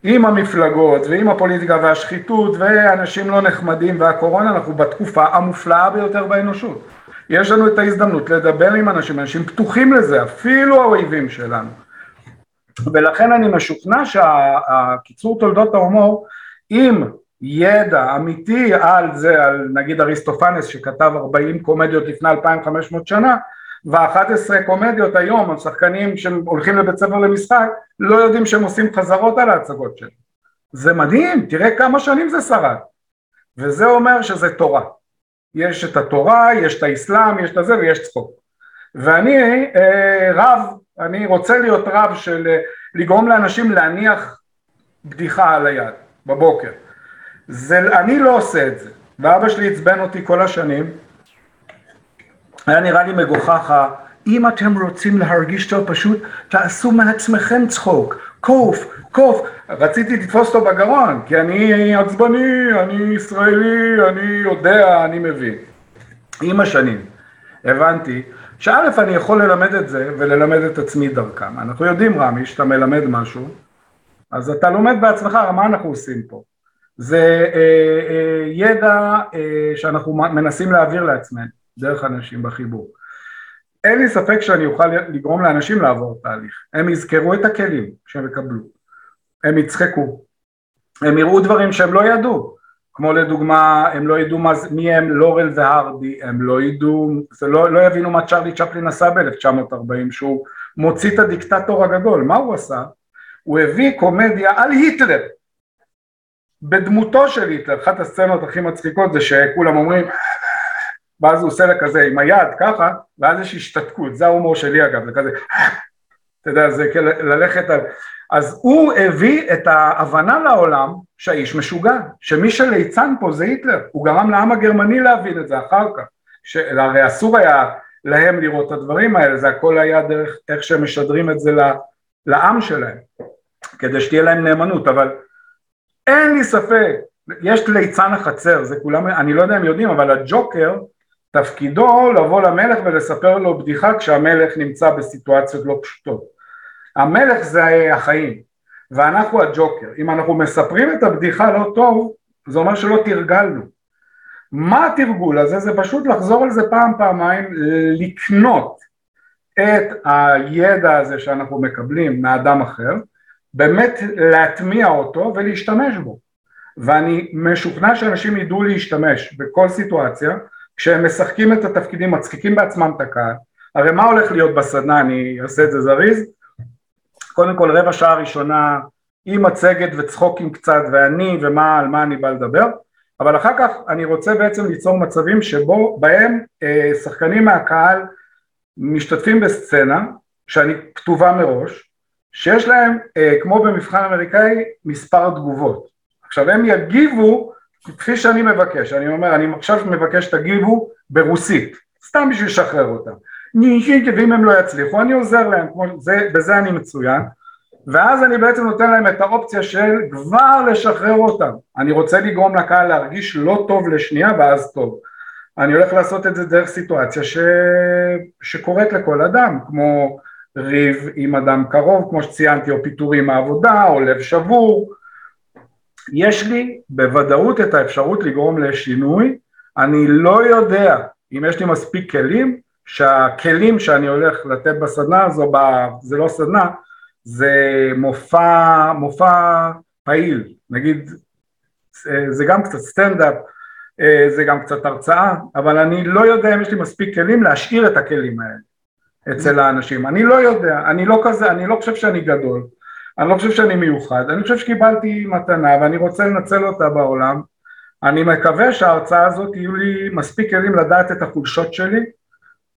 עם המפלגות ועם הפוליטיקה והשחיתות ואנשים לא נחמדים והקורונה, אנחנו בתקופה המופלאה ביותר באנושות. יש לנו את ההזדמנות לדבר עם אנשים, אנשים פתוחים לזה, אפילו האויבים שלנו. ולכן אני משוכנע שהקיצור תולדות ההומור, עם ידע אמיתי על זה, על נגיד אריסטופנס שכתב 40 קומדיות לפני 2500 שנה, ו-11 קומדיות היום, השחקנים שהולכים לבית ספר למשחק, לא יודעים שהם עושים חזרות על ההצגות שלהם. זה מדהים, תראה כמה שנים זה שרד. וזה אומר שזה תורה. יש את התורה, יש את האסלאם, יש את זה ויש צחוק. ואני אה, רב, אני רוצה להיות רב של אה, לגרום לאנשים להניח בדיחה על היד בבוקר. זה, אני לא עושה את זה, ואבא שלי עצבן אותי כל השנים, היה נראה לי מגוחך, אם אתם רוצים להרגיש טוב פשוט תעשו מעצמכם צחוק, קוף, קוף, רציתי לתפוס אותו בגרון, כי אני עצבני, אני ישראלי, אני יודע, אני מבין. עם השנים הבנתי שא' אני יכול ללמד את זה וללמד את עצמי דרכם. אנחנו יודעים רמי שאתה מלמד משהו, אז אתה לומד בעצמך, מה אנחנו עושים פה? זה אה, אה, ידע אה, שאנחנו מנסים להעביר לעצמנו דרך אנשים בחיבור. אין לי ספק שאני אוכל לגרום לאנשים לעבור תהליך, הם יזכרו את הכלים שהם יקבלו, הם יצחקו, הם יראו דברים שהם לא ידעו, כמו לדוגמה, הם לא ידעו מי הם לורל והרדי, הם לא ידעו, לא, לא יבינו מה צ'רלי צ'פלין עשה ב-1940 שהוא מוציא את הדיקטטור הגדול, מה הוא עשה? הוא הביא קומדיה על היטלר, בדמותו של היטלר, אחת הסצנות הכי מצחיקות זה שכולם אומרים ואז הוא עושה לה כזה עם היד ככה ואז יש השתתקות, זה ההומור שלי אגב, זה כזה אתה יודע, זה ללכת על... אז הוא הביא את ההבנה לעולם שהאיש משוגע, שמי שליצן פה זה היטלר, הוא גרם לעם הגרמני להבין את זה אחר כך, הרי אסור היה להם לראות את הדברים האלה, זה הכל היה דרך איך שהם משדרים את זה לעם שלהם, כדי שתהיה להם נאמנות, אבל אין לי ספק, יש ליצן החצר, זה כולם, אני לא יודע אם יודעים, אבל הג'וקר תפקידו לבוא למלך ולספר לו בדיחה כשהמלך נמצא בסיטואציות לא פשוטות. המלך זה החיים, ואנחנו הג'וקר. אם אנחנו מספרים את הבדיחה לא טוב, זה אומר שלא תרגלנו. מה התרגול הזה? זה פשוט לחזור על זה פעם פעמיים, לקנות את הידע הזה שאנחנו מקבלים מאדם אחר, באמת להטמיע אותו ולהשתמש בו. ואני משוכנע שאנשים ידעו להשתמש בכל סיטואציה, כשהם משחקים את התפקידים, מצחיקים בעצמם את הקהל, הרי מה הולך להיות בסדנה, אני אעשה את זה זריז, קודם כל רבע שעה ראשונה עם מצגת וצחוקים קצת ואני ומה, על מה אני בא לדבר, אבל אחר כך אני רוצה בעצם ליצור מצבים שבו, בהם אה, שחקנים מהקהל משתתפים בסצנה שאני כתובה מראש, שיש להם, אה, כמו במבחן אמריקאי, מספר תגובות. עכשיו הם יגיבו כפי שאני מבקש, אני אומר, אני עכשיו מבקש שתגיבו ברוסית, סתם בשביל לשחרר אותם. ואם הם לא יצליחו, אני עוזר להם, כמו, זה, בזה אני מצוין, ואז אני בעצם נותן להם את האופציה של כבר לשחרר אותם. אני רוצה לגרום לקהל להרגיש לא טוב לשנייה ואז טוב. אני הולך לעשות את זה דרך סיטואציה ש... שקורית לכל אדם, כמו ריב עם אדם קרוב, כמו שציינתי, או פיטורים מהעבודה, או לב שבור, יש לי בוודאות את האפשרות לגרום לשינוי, אני לא יודע אם יש לי מספיק כלים, שהכלים שאני הולך לתת בסדנה הזו, זה לא סדנה, זה מופע, מופע פעיל, נגיד זה גם קצת סטנדאפ, זה גם קצת הרצאה, אבל אני לא יודע אם יש לי מספיק כלים להשאיר את הכלים האלה אצל האנשים, אני לא יודע, אני לא כזה, אני לא חושב שאני גדול, אני לא חושב שאני מיוחד, אני חושב שקיבלתי מתנה ואני רוצה לנצל אותה בעולם, אני מקווה שההרצאה הזאת יהיו לי מספיק כלים לדעת את החולשות שלי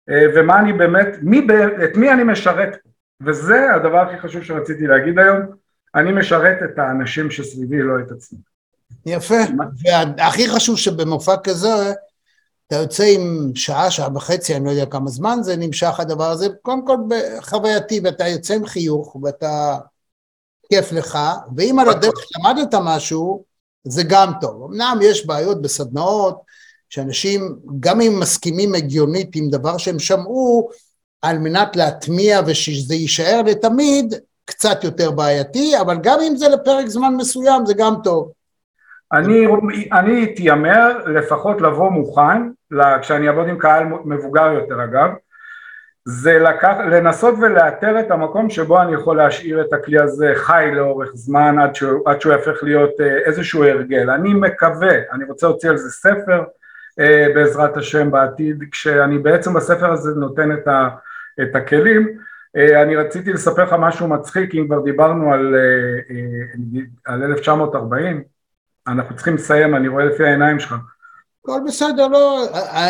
אה, ומה אני באמת, מי, את מי אני משרת, וזה הדבר הכי חשוב שרציתי להגיד היום, אני משרת את האנשים שסביבי, לא את עצמי. יפה, והכי חשוב שבמופע כזה אתה יוצא עם שעה, שעה וחצי, אני לא יודע כמה זמן זה נמשך הדבר הזה, קודם כל חווייתי, ואתה יוצא עם חיוך, ואתה כיף לך, ואם על הדרך למדת משהו, זה גם טוב. אמנם יש בעיות בסדנאות, שאנשים, גם אם מסכימים הגיונית עם דבר שהם שמעו, על מנת להטמיע ושזה יישאר לתמיד, קצת יותר בעייתי, אבל גם אם זה לפרק זמן מסוים, זה גם טוב. אני, אני אתיימר לפחות לבוא מוכן, כשאני אעבוד עם קהל מבוגר יותר אגב, זה לקח, לנסות ולאתר את המקום שבו אני יכול להשאיר את הכלי הזה חי לאורך זמן עד שהוא, עד שהוא יהפך להיות אה, איזשהו הרגל. אני מקווה, אני רוצה להוציא על זה ספר אה, בעזרת השם בעתיד, כשאני בעצם בספר הזה נותן את, ה, את הכלים. אה, אני רציתי לספר לך משהו מצחיק, אם כבר דיברנו על, על 1940, אנחנו צריכים לסיים, אני רואה לפי העיניים שלך. הכל בסדר, לא,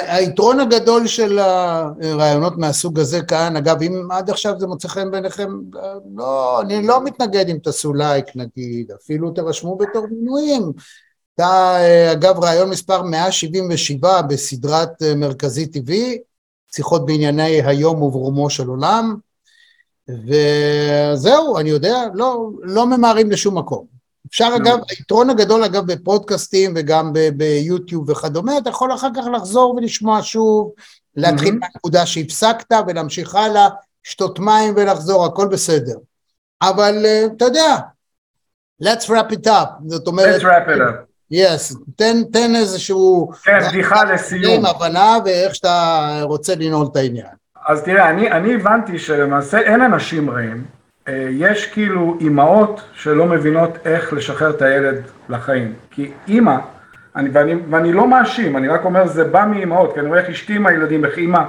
היתרון הגדול של הרעיונות מהסוג הזה כאן, אגב, אם עד עכשיו זה מוצא חן בעיניכם, לא, אני לא מתנגד אם תעשו לייק נגיד, אפילו תרשמו בתור מינויים. אתה, אגב, רעיון מספר 177 בסדרת מרכזי TV, שיחות בענייני היום וברומו של עולם, וזהו, אני יודע, לא, לא ממהרים לשום מקום. אפשר אגב, היתרון הגדול אגב בפודקאסטים וגם ביוטיוב וכדומה, אתה יכול אחר כך לחזור ולשמוע שוב, להתחיל מהנקודה שהפסקת ולהמשיך הלאה, לשתות מים ולחזור, הכל בסדר. אבל אה, אתה יודע, let's wrap it up, זאת אומרת... let's wrap it up. yes, תן, תן איזשהו... כן, בדיחה לסיום. הבנה ואיך שאתה רוצה לנעול את העניין. אז תראה, אני, אני הבנתי שלמעשה אין אנשים רעים, יש כאילו אימהות שלא מבינות איך לשחרר את הילד לחיים. כי אימא, אני, ואני, ואני לא מאשים, אני רק אומר זה בא מאימהות, כי אני רואה איך אשתי עם הילדים, איך אימא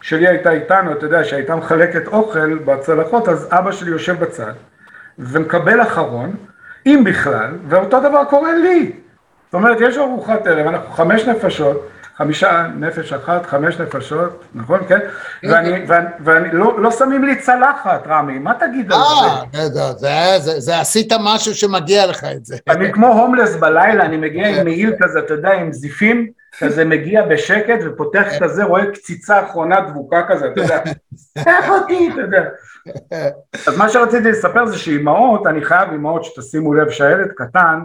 שלי הייתה איתנו, אתה יודע, שהייתה מחלקת אוכל בצלחות, אז אבא שלי יושב בצד ומקבל אחרון, אם בכלל, ואותו דבר קורה לי. זאת אומרת, יש ארוחת ערב, אנחנו חמש נפשות, חמישה נפש אחת, חמש נפשות, נכון? כן? ואני, ואני, ואני לא, לא שמים לי צלחת, רמי, מה תגיד על זה? אה, זה, זה, זה, עשית משהו שמגיע לך את זה. אני כמו הומלס בלילה, אני מגיע עם מעיל כזה, אתה יודע, עם זיפים, כזה מגיע בשקט ופותח את הזה, רואה קציצה אחרונה דבוקה כזה, אתה יודע, קח אותי, אתה יודע. אז מה שרציתי לספר זה שאימהות, אני חייב אימהות שתשימו לב שהילד קטן,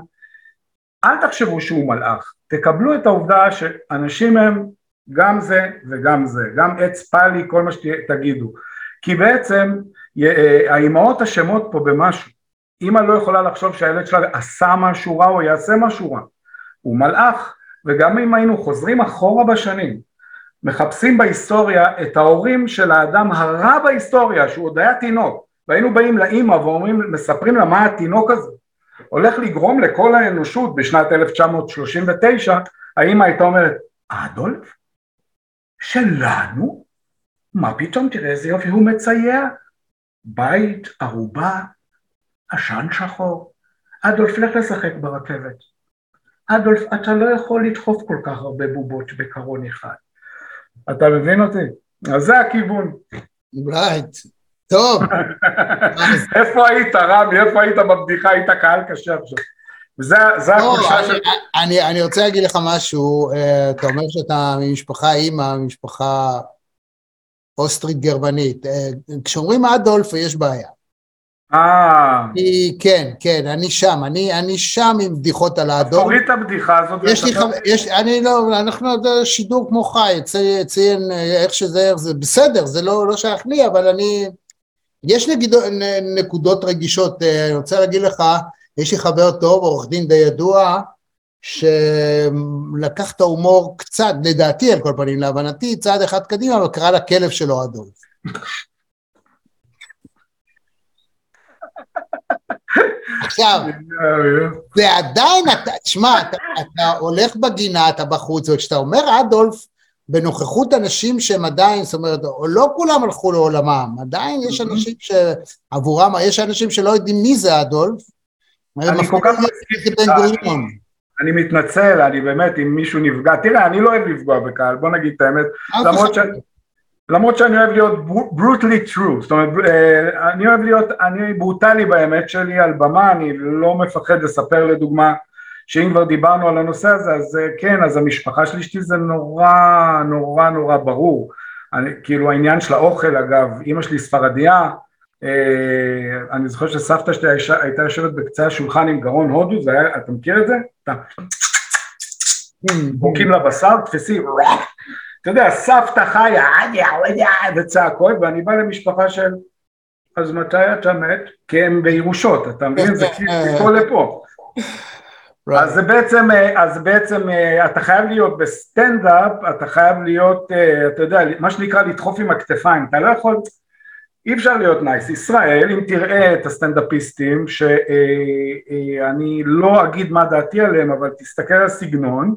אל תחשבו שהוא מלאך, תקבלו את העובדה שאנשים הם גם זה וגם זה, גם עץ פאלי, כל מה שתגידו, כי בעצם אה, האימהות אשמות פה במשהו, אימא לא יכולה לחשוב שהילד שלה עשה משהו רע או יעשה משהו רע, הוא מלאך, וגם אם היינו חוזרים אחורה בשנים, מחפשים בהיסטוריה את ההורים של האדם הרע בהיסטוריה, שהוא עוד היה תינוק, והיינו באים לאימא ואומרים, מספרים לה מה התינוק הזה, הולך לגרום לכל האנושות בשנת 1939, האמא הייתה אומרת, אדולף? שלנו? מה פתאום, תראה איזה יופי הוא מצייר. בית, ערובה, עשן שחור. אדולף, לך לשחק ברכבת. אדולף, אתה לא יכול לדחוף כל כך הרבה בובות בקרון אחד. אתה מבין אותי? אז זה הכיוון. רייט. טוב. איפה היית, רמי? איפה היית בבדיחה? היית קהל קשה עכשיו. וזה החולשה של... אני, אני רוצה להגיד לך משהו, אה, אתה אומר שאתה ממשפחה אימא, ממשפחה אוסטרית גרמנית. אה, כשאומרים אדולף יש בעיה. אה. כן, כן, אני שם, אני, אני שם עם בדיחות על האדום. תוריד את הבדיחה הזאת. יש לי, חבר, יש, אני לא, אנחנו שידור כמו חי, ציין אה, איך שזה, איך זה, בסדר, זה לא, לא שייך לי, אבל אני, יש נגידו, נקודות רגישות, אה, אני רוצה להגיד לך, יש לי חבר טוב, עורך דין די ידוע, שלקח את ההומור קצת, לדעתי על כל פנים, להבנתי, צעד אחד קדימה, וקרא לכלב שלו אדולף. עכשיו, זה עדיין, אתה, אתה הולך בגינה, אתה בחוץ, וכשאתה אומר אדולף, בנוכחות אנשים שהם עדיין, זאת אומרת, לא כולם הלכו לעולמם, עדיין יש אנשים שעבורם, יש אנשים שלא יודעים מי זה אדולף. אני כל כך מסכים אני מתנצל, אני באמת, אם מישהו נפגע, תראה, אני לא אוהב לפגוע בקהל, בוא נגיד את האמת, למרות שאני... למרות שאני אוהב להיות brutally true, זאת אומרת, אה, אני אוהב להיות, אני ברוטלי באמת שלי על במה, אני לא מפחד לספר לדוגמה שאם כבר דיברנו על הנושא הזה, אז אה, כן, אז המשפחה של אשתי זה נורא נורא נורא ברור. אני, כאילו העניין של האוכל, אגב, אימא שלי ספרדיה, אה, אני זוכר שסבתא שלי הייתה יושבת בקצה השולחן עם גרון הודו, זה היה, אתה מכיר את זה? אתה... בוקעים לה בשר, תפסי, אתה יודע, סבתא חיה, וצעקות, ואני בא למשפחה של, אז מתי אתה מת? כי הם בירושות, אתה מבין? זה כאילו פה לפה. אז בעצם, אה, אז בעצם אה, אתה חייב להיות בסטנדאפ, אתה חייב להיות, אה, אתה יודע, מה שנקרא לדחוף עם הכתפיים, אתה לא יכול, אי אפשר להיות nice. ישראל, אם תראה את הסטנדאפיסטים, שאני לא אגיד מה דעתי עליהם, אבל תסתכל על הסגנון,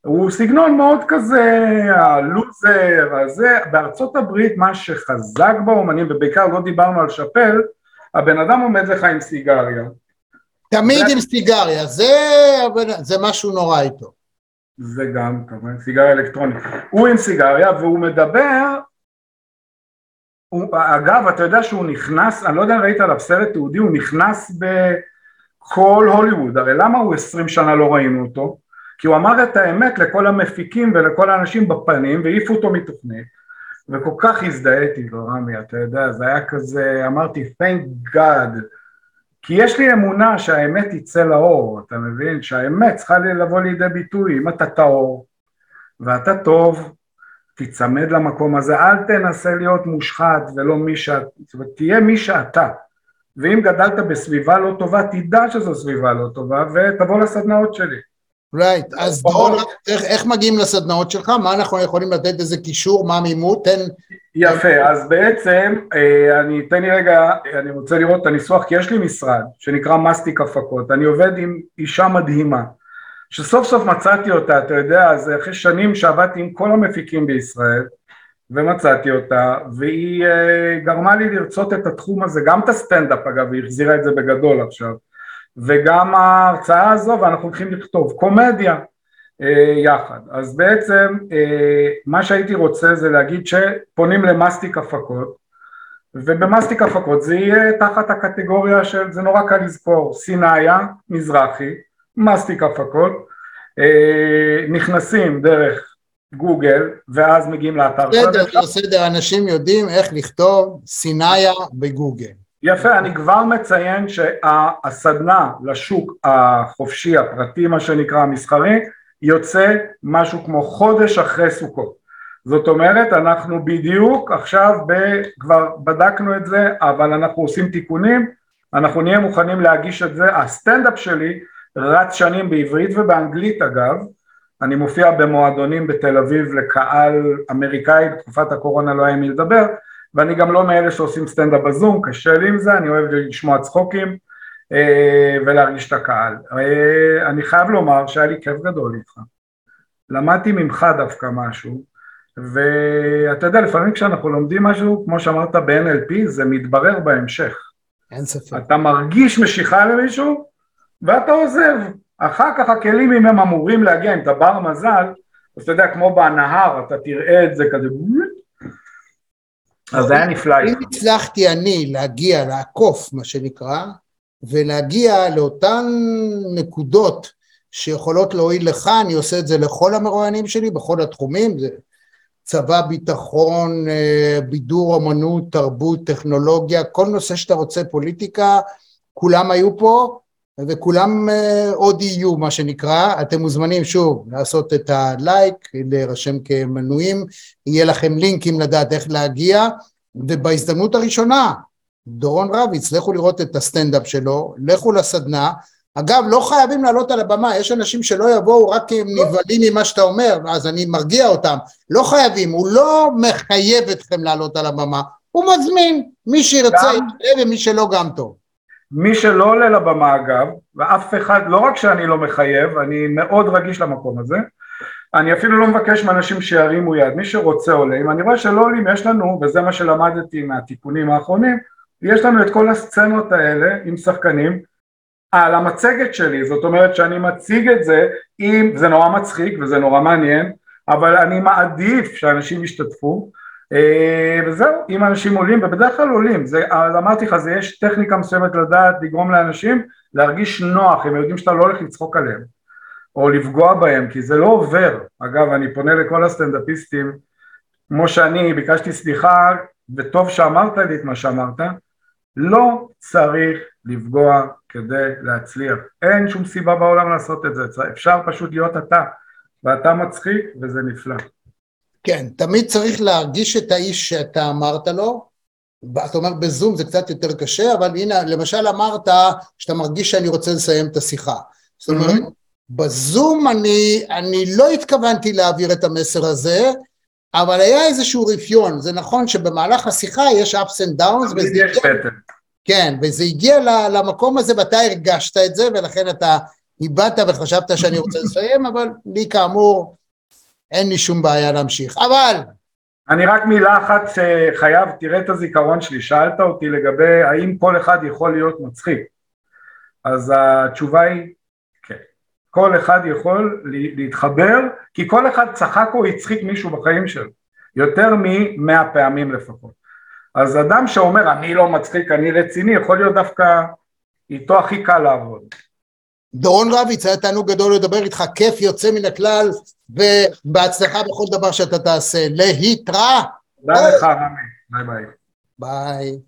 הוא סגנון מאוד כזה, הלוזר, הזה, בארצות הברית מה שחזק באומנים, ובעיקר לא דיברנו על שאפל, הבן אדם עומד לך עם סיגריה, תמיד עם סיגריה, זה, זה משהו נורא איתו. זה גם, כמובן, סיגריה אלקטרונית. הוא עם סיגריה והוא מדבר, הוא, אגב, אתה יודע שהוא נכנס, אני לא יודע אם ראית עליו סרט תיעודי, הוא נכנס בכל הוליווד, הרי למה הוא עשרים שנה לא ראינו אותו? כי הוא אמר את האמת לכל המפיקים ולכל האנשים בפנים והעיפו אותו מתוכנית וכל כך הזדהיתי לו רמי, אתה יודע, זה היה כזה, אמרתי thank God כי יש לי אמונה שהאמת תצא לאור, אתה מבין? שהאמת צריכה לבוא לידי ביטוי, אם אתה טהור ואתה טוב, תיצמד למקום הזה, אל תנסה להיות מושחת ולא מי שאת, זאת אומרת, תהיה מי שאתה. ואם גדלת בסביבה לא טובה, תדע שזו סביבה לא טובה ותבוא לסדנאות שלי. רייט, right. אז דורון, איך, איך מגיעים לסדנאות שלך? מה אנחנו יכולים לתת איזה קישור, מה מימות? תן... יפה, אז בעצם, אה, אני, תן לי רגע, אני רוצה לראות את הניסוח, כי יש לי משרד שנקרא מסטיק הפקות, אני עובד עם אישה מדהימה, שסוף סוף מצאתי אותה, אתה יודע, זה אחרי שנים שעבדתי עם כל המפיקים בישראל, ומצאתי אותה, והיא אה, גרמה לי לרצות את התחום הזה, גם את הסטנדאפ אגב, היא החזירה את זה בגדול עכשיו, וגם ההרצאה הזו, ואנחנו הולכים לכתוב קומדיה אה, יחד. אז בעצם אה, מה שהייתי רוצה זה להגיד שפונים למסטיק הפקות, ובמסטיק הפקות זה יהיה תחת הקטגוריה של, זה נורא קל לזכור, סיניה, מזרחי, מסטיק הפקות, נכנסים דרך גוגל, ואז מגיעים לאתר. בסדר, בסדר, אנשים יודעים איך לכתוב סיניה בגוגל. יפה, אני כבר מציין שהסדנה לשוק החופשי, הפרטי, מה שנקרא המסחרי, יוצא משהו כמו חודש אחרי סוכות. זאת אומרת, אנחנו בדיוק עכשיו, ב, כבר בדקנו את זה, אבל אנחנו עושים תיקונים, אנחנו נהיה מוכנים להגיש את זה, הסטנדאפ שלי רץ שנים בעברית ובאנגלית אגב, אני מופיע במועדונים בתל אביב לקהל אמריקאי, בתקופת הקורונה לא היה מי לדבר, ואני גם לא מאלה שעושים סטנדאפ בזום, קשה לי עם זה, אני אוהב לשמוע צחוקים אה, ולהרגיש את הקהל. אה, אני חייב לומר שהיה לי כיף גדול איתך. למדתי ממך דווקא משהו, ואתה יודע, לפעמים כשאנחנו לומדים משהו, כמו שאמרת ב-NLP, זה מתברר בהמשך. אין ספק. אתה מרגיש משיכה למישהו, ואתה עוזב. אחר כך הכלים אם הם אמורים להגיע, אם אתה בר מזל, אז אתה יודע, כמו בנהר, אתה תראה את זה כזה, אז זה היה נפלא. אם הצלחתי אני להגיע, לעקוף, מה שנקרא, ולהגיע לאותן נקודות שיכולות להועיל לך, אני עושה את זה לכל המרואיינים שלי, בכל התחומים, זה צבא, ביטחון, אה, בידור, אמנות, תרבות, טכנולוגיה, כל נושא שאתה רוצה, פוליטיקה, כולם היו פה, וכולם uh, עוד יהיו מה שנקרא, אתם מוזמנים שוב לעשות את הלייק, להירשם כמנויים, יהיה לכם לינקים לדעת איך להגיע, ובהזדמנות הראשונה, דורון רביץ, לכו לראות את הסטנדאפ שלו, לכו לסדנה, אגב לא חייבים לעלות על הבמה, יש אנשים שלא יבואו רק כי הם נבהלים ממה שאתה אומר, אז אני מרגיע אותם, לא חייבים, הוא לא מחייב אתכם לעלות על הבמה, הוא מזמין, מי שירצה יתראה ומי שלא גם טוב. מי שלא עולה לבמה אגב, ואף אחד, לא רק שאני לא מחייב, אני מאוד רגיש למקום הזה, אני אפילו לא מבקש מאנשים שירימו יד, מי שרוצה עולה, אם אני רואה שלא עולים, יש לנו, וזה מה שלמדתי מהתיקונים האחרונים, יש לנו את כל הסצנות האלה עם שחקנים על המצגת שלי, זאת אומרת שאני מציג את זה, אם זה נורא מצחיק וזה נורא מעניין, אבל אני מעדיף שאנשים ישתתפו, וזהו, אם אנשים עולים, ובדרך כלל עולים, זה, אמרתי לך, זה יש טכניקה מסוימת לדעת לגרום לאנשים להרגיש נוח, הם יודעים שאתה לא הולך לצחוק עליהם, או לפגוע בהם, כי זה לא עובר. אגב, אני פונה לכל הסטנדאפיסטים, כמו שאני ביקשתי סליחה, וטוב שאמרת לי את מה שאמרת, לא צריך לפגוע כדי להצליח. אין שום סיבה בעולם לעשות את זה, אפשר פשוט להיות אתה, ואתה מצחיק וזה נפלא. כן, תמיד צריך להרגיש את האיש שאתה אמרת לו, אתה אומר בזום זה קצת יותר קשה, אבל הנה, למשל אמרת שאתה מרגיש שאני רוצה לסיים את השיחה. זאת אומרת, mm-hmm. בזום אני, אני לא התכוונתי להעביר את המסר הזה, אבל היה איזשהו רפיון, זה נכון שבמהלך השיחה יש ups and downs, וזה יש הגיע, כן, וזה הגיע למקום הזה ואתה הרגשת את זה, ולכן אתה איבדת וחשבת שאני רוצה לסיים, אבל לי כאמור אין לי שום בעיה להמשיך, אבל... אני רק מילה אחת שחייב, תראה את הזיכרון שלי, שאלת אותי לגבי האם כל אחד יכול להיות מצחיק, אז התשובה היא כן, כל אחד יכול להתחבר, כי כל אחד צחק או הצחיק מישהו בחיים שלו, יותר ממאה פעמים לפחות. אז אדם שאומר אני לא מצחיק, אני רציני, יכול להיות דווקא איתו הכי קל לעבוד. דורון רביץ, היה תענוג גדול לדבר איתך, כיף יוצא מן הכלל, ובהצלחה בכל דבר שאתה תעשה. להתראה. תודה לך, רמי. ביי ביי. ביי.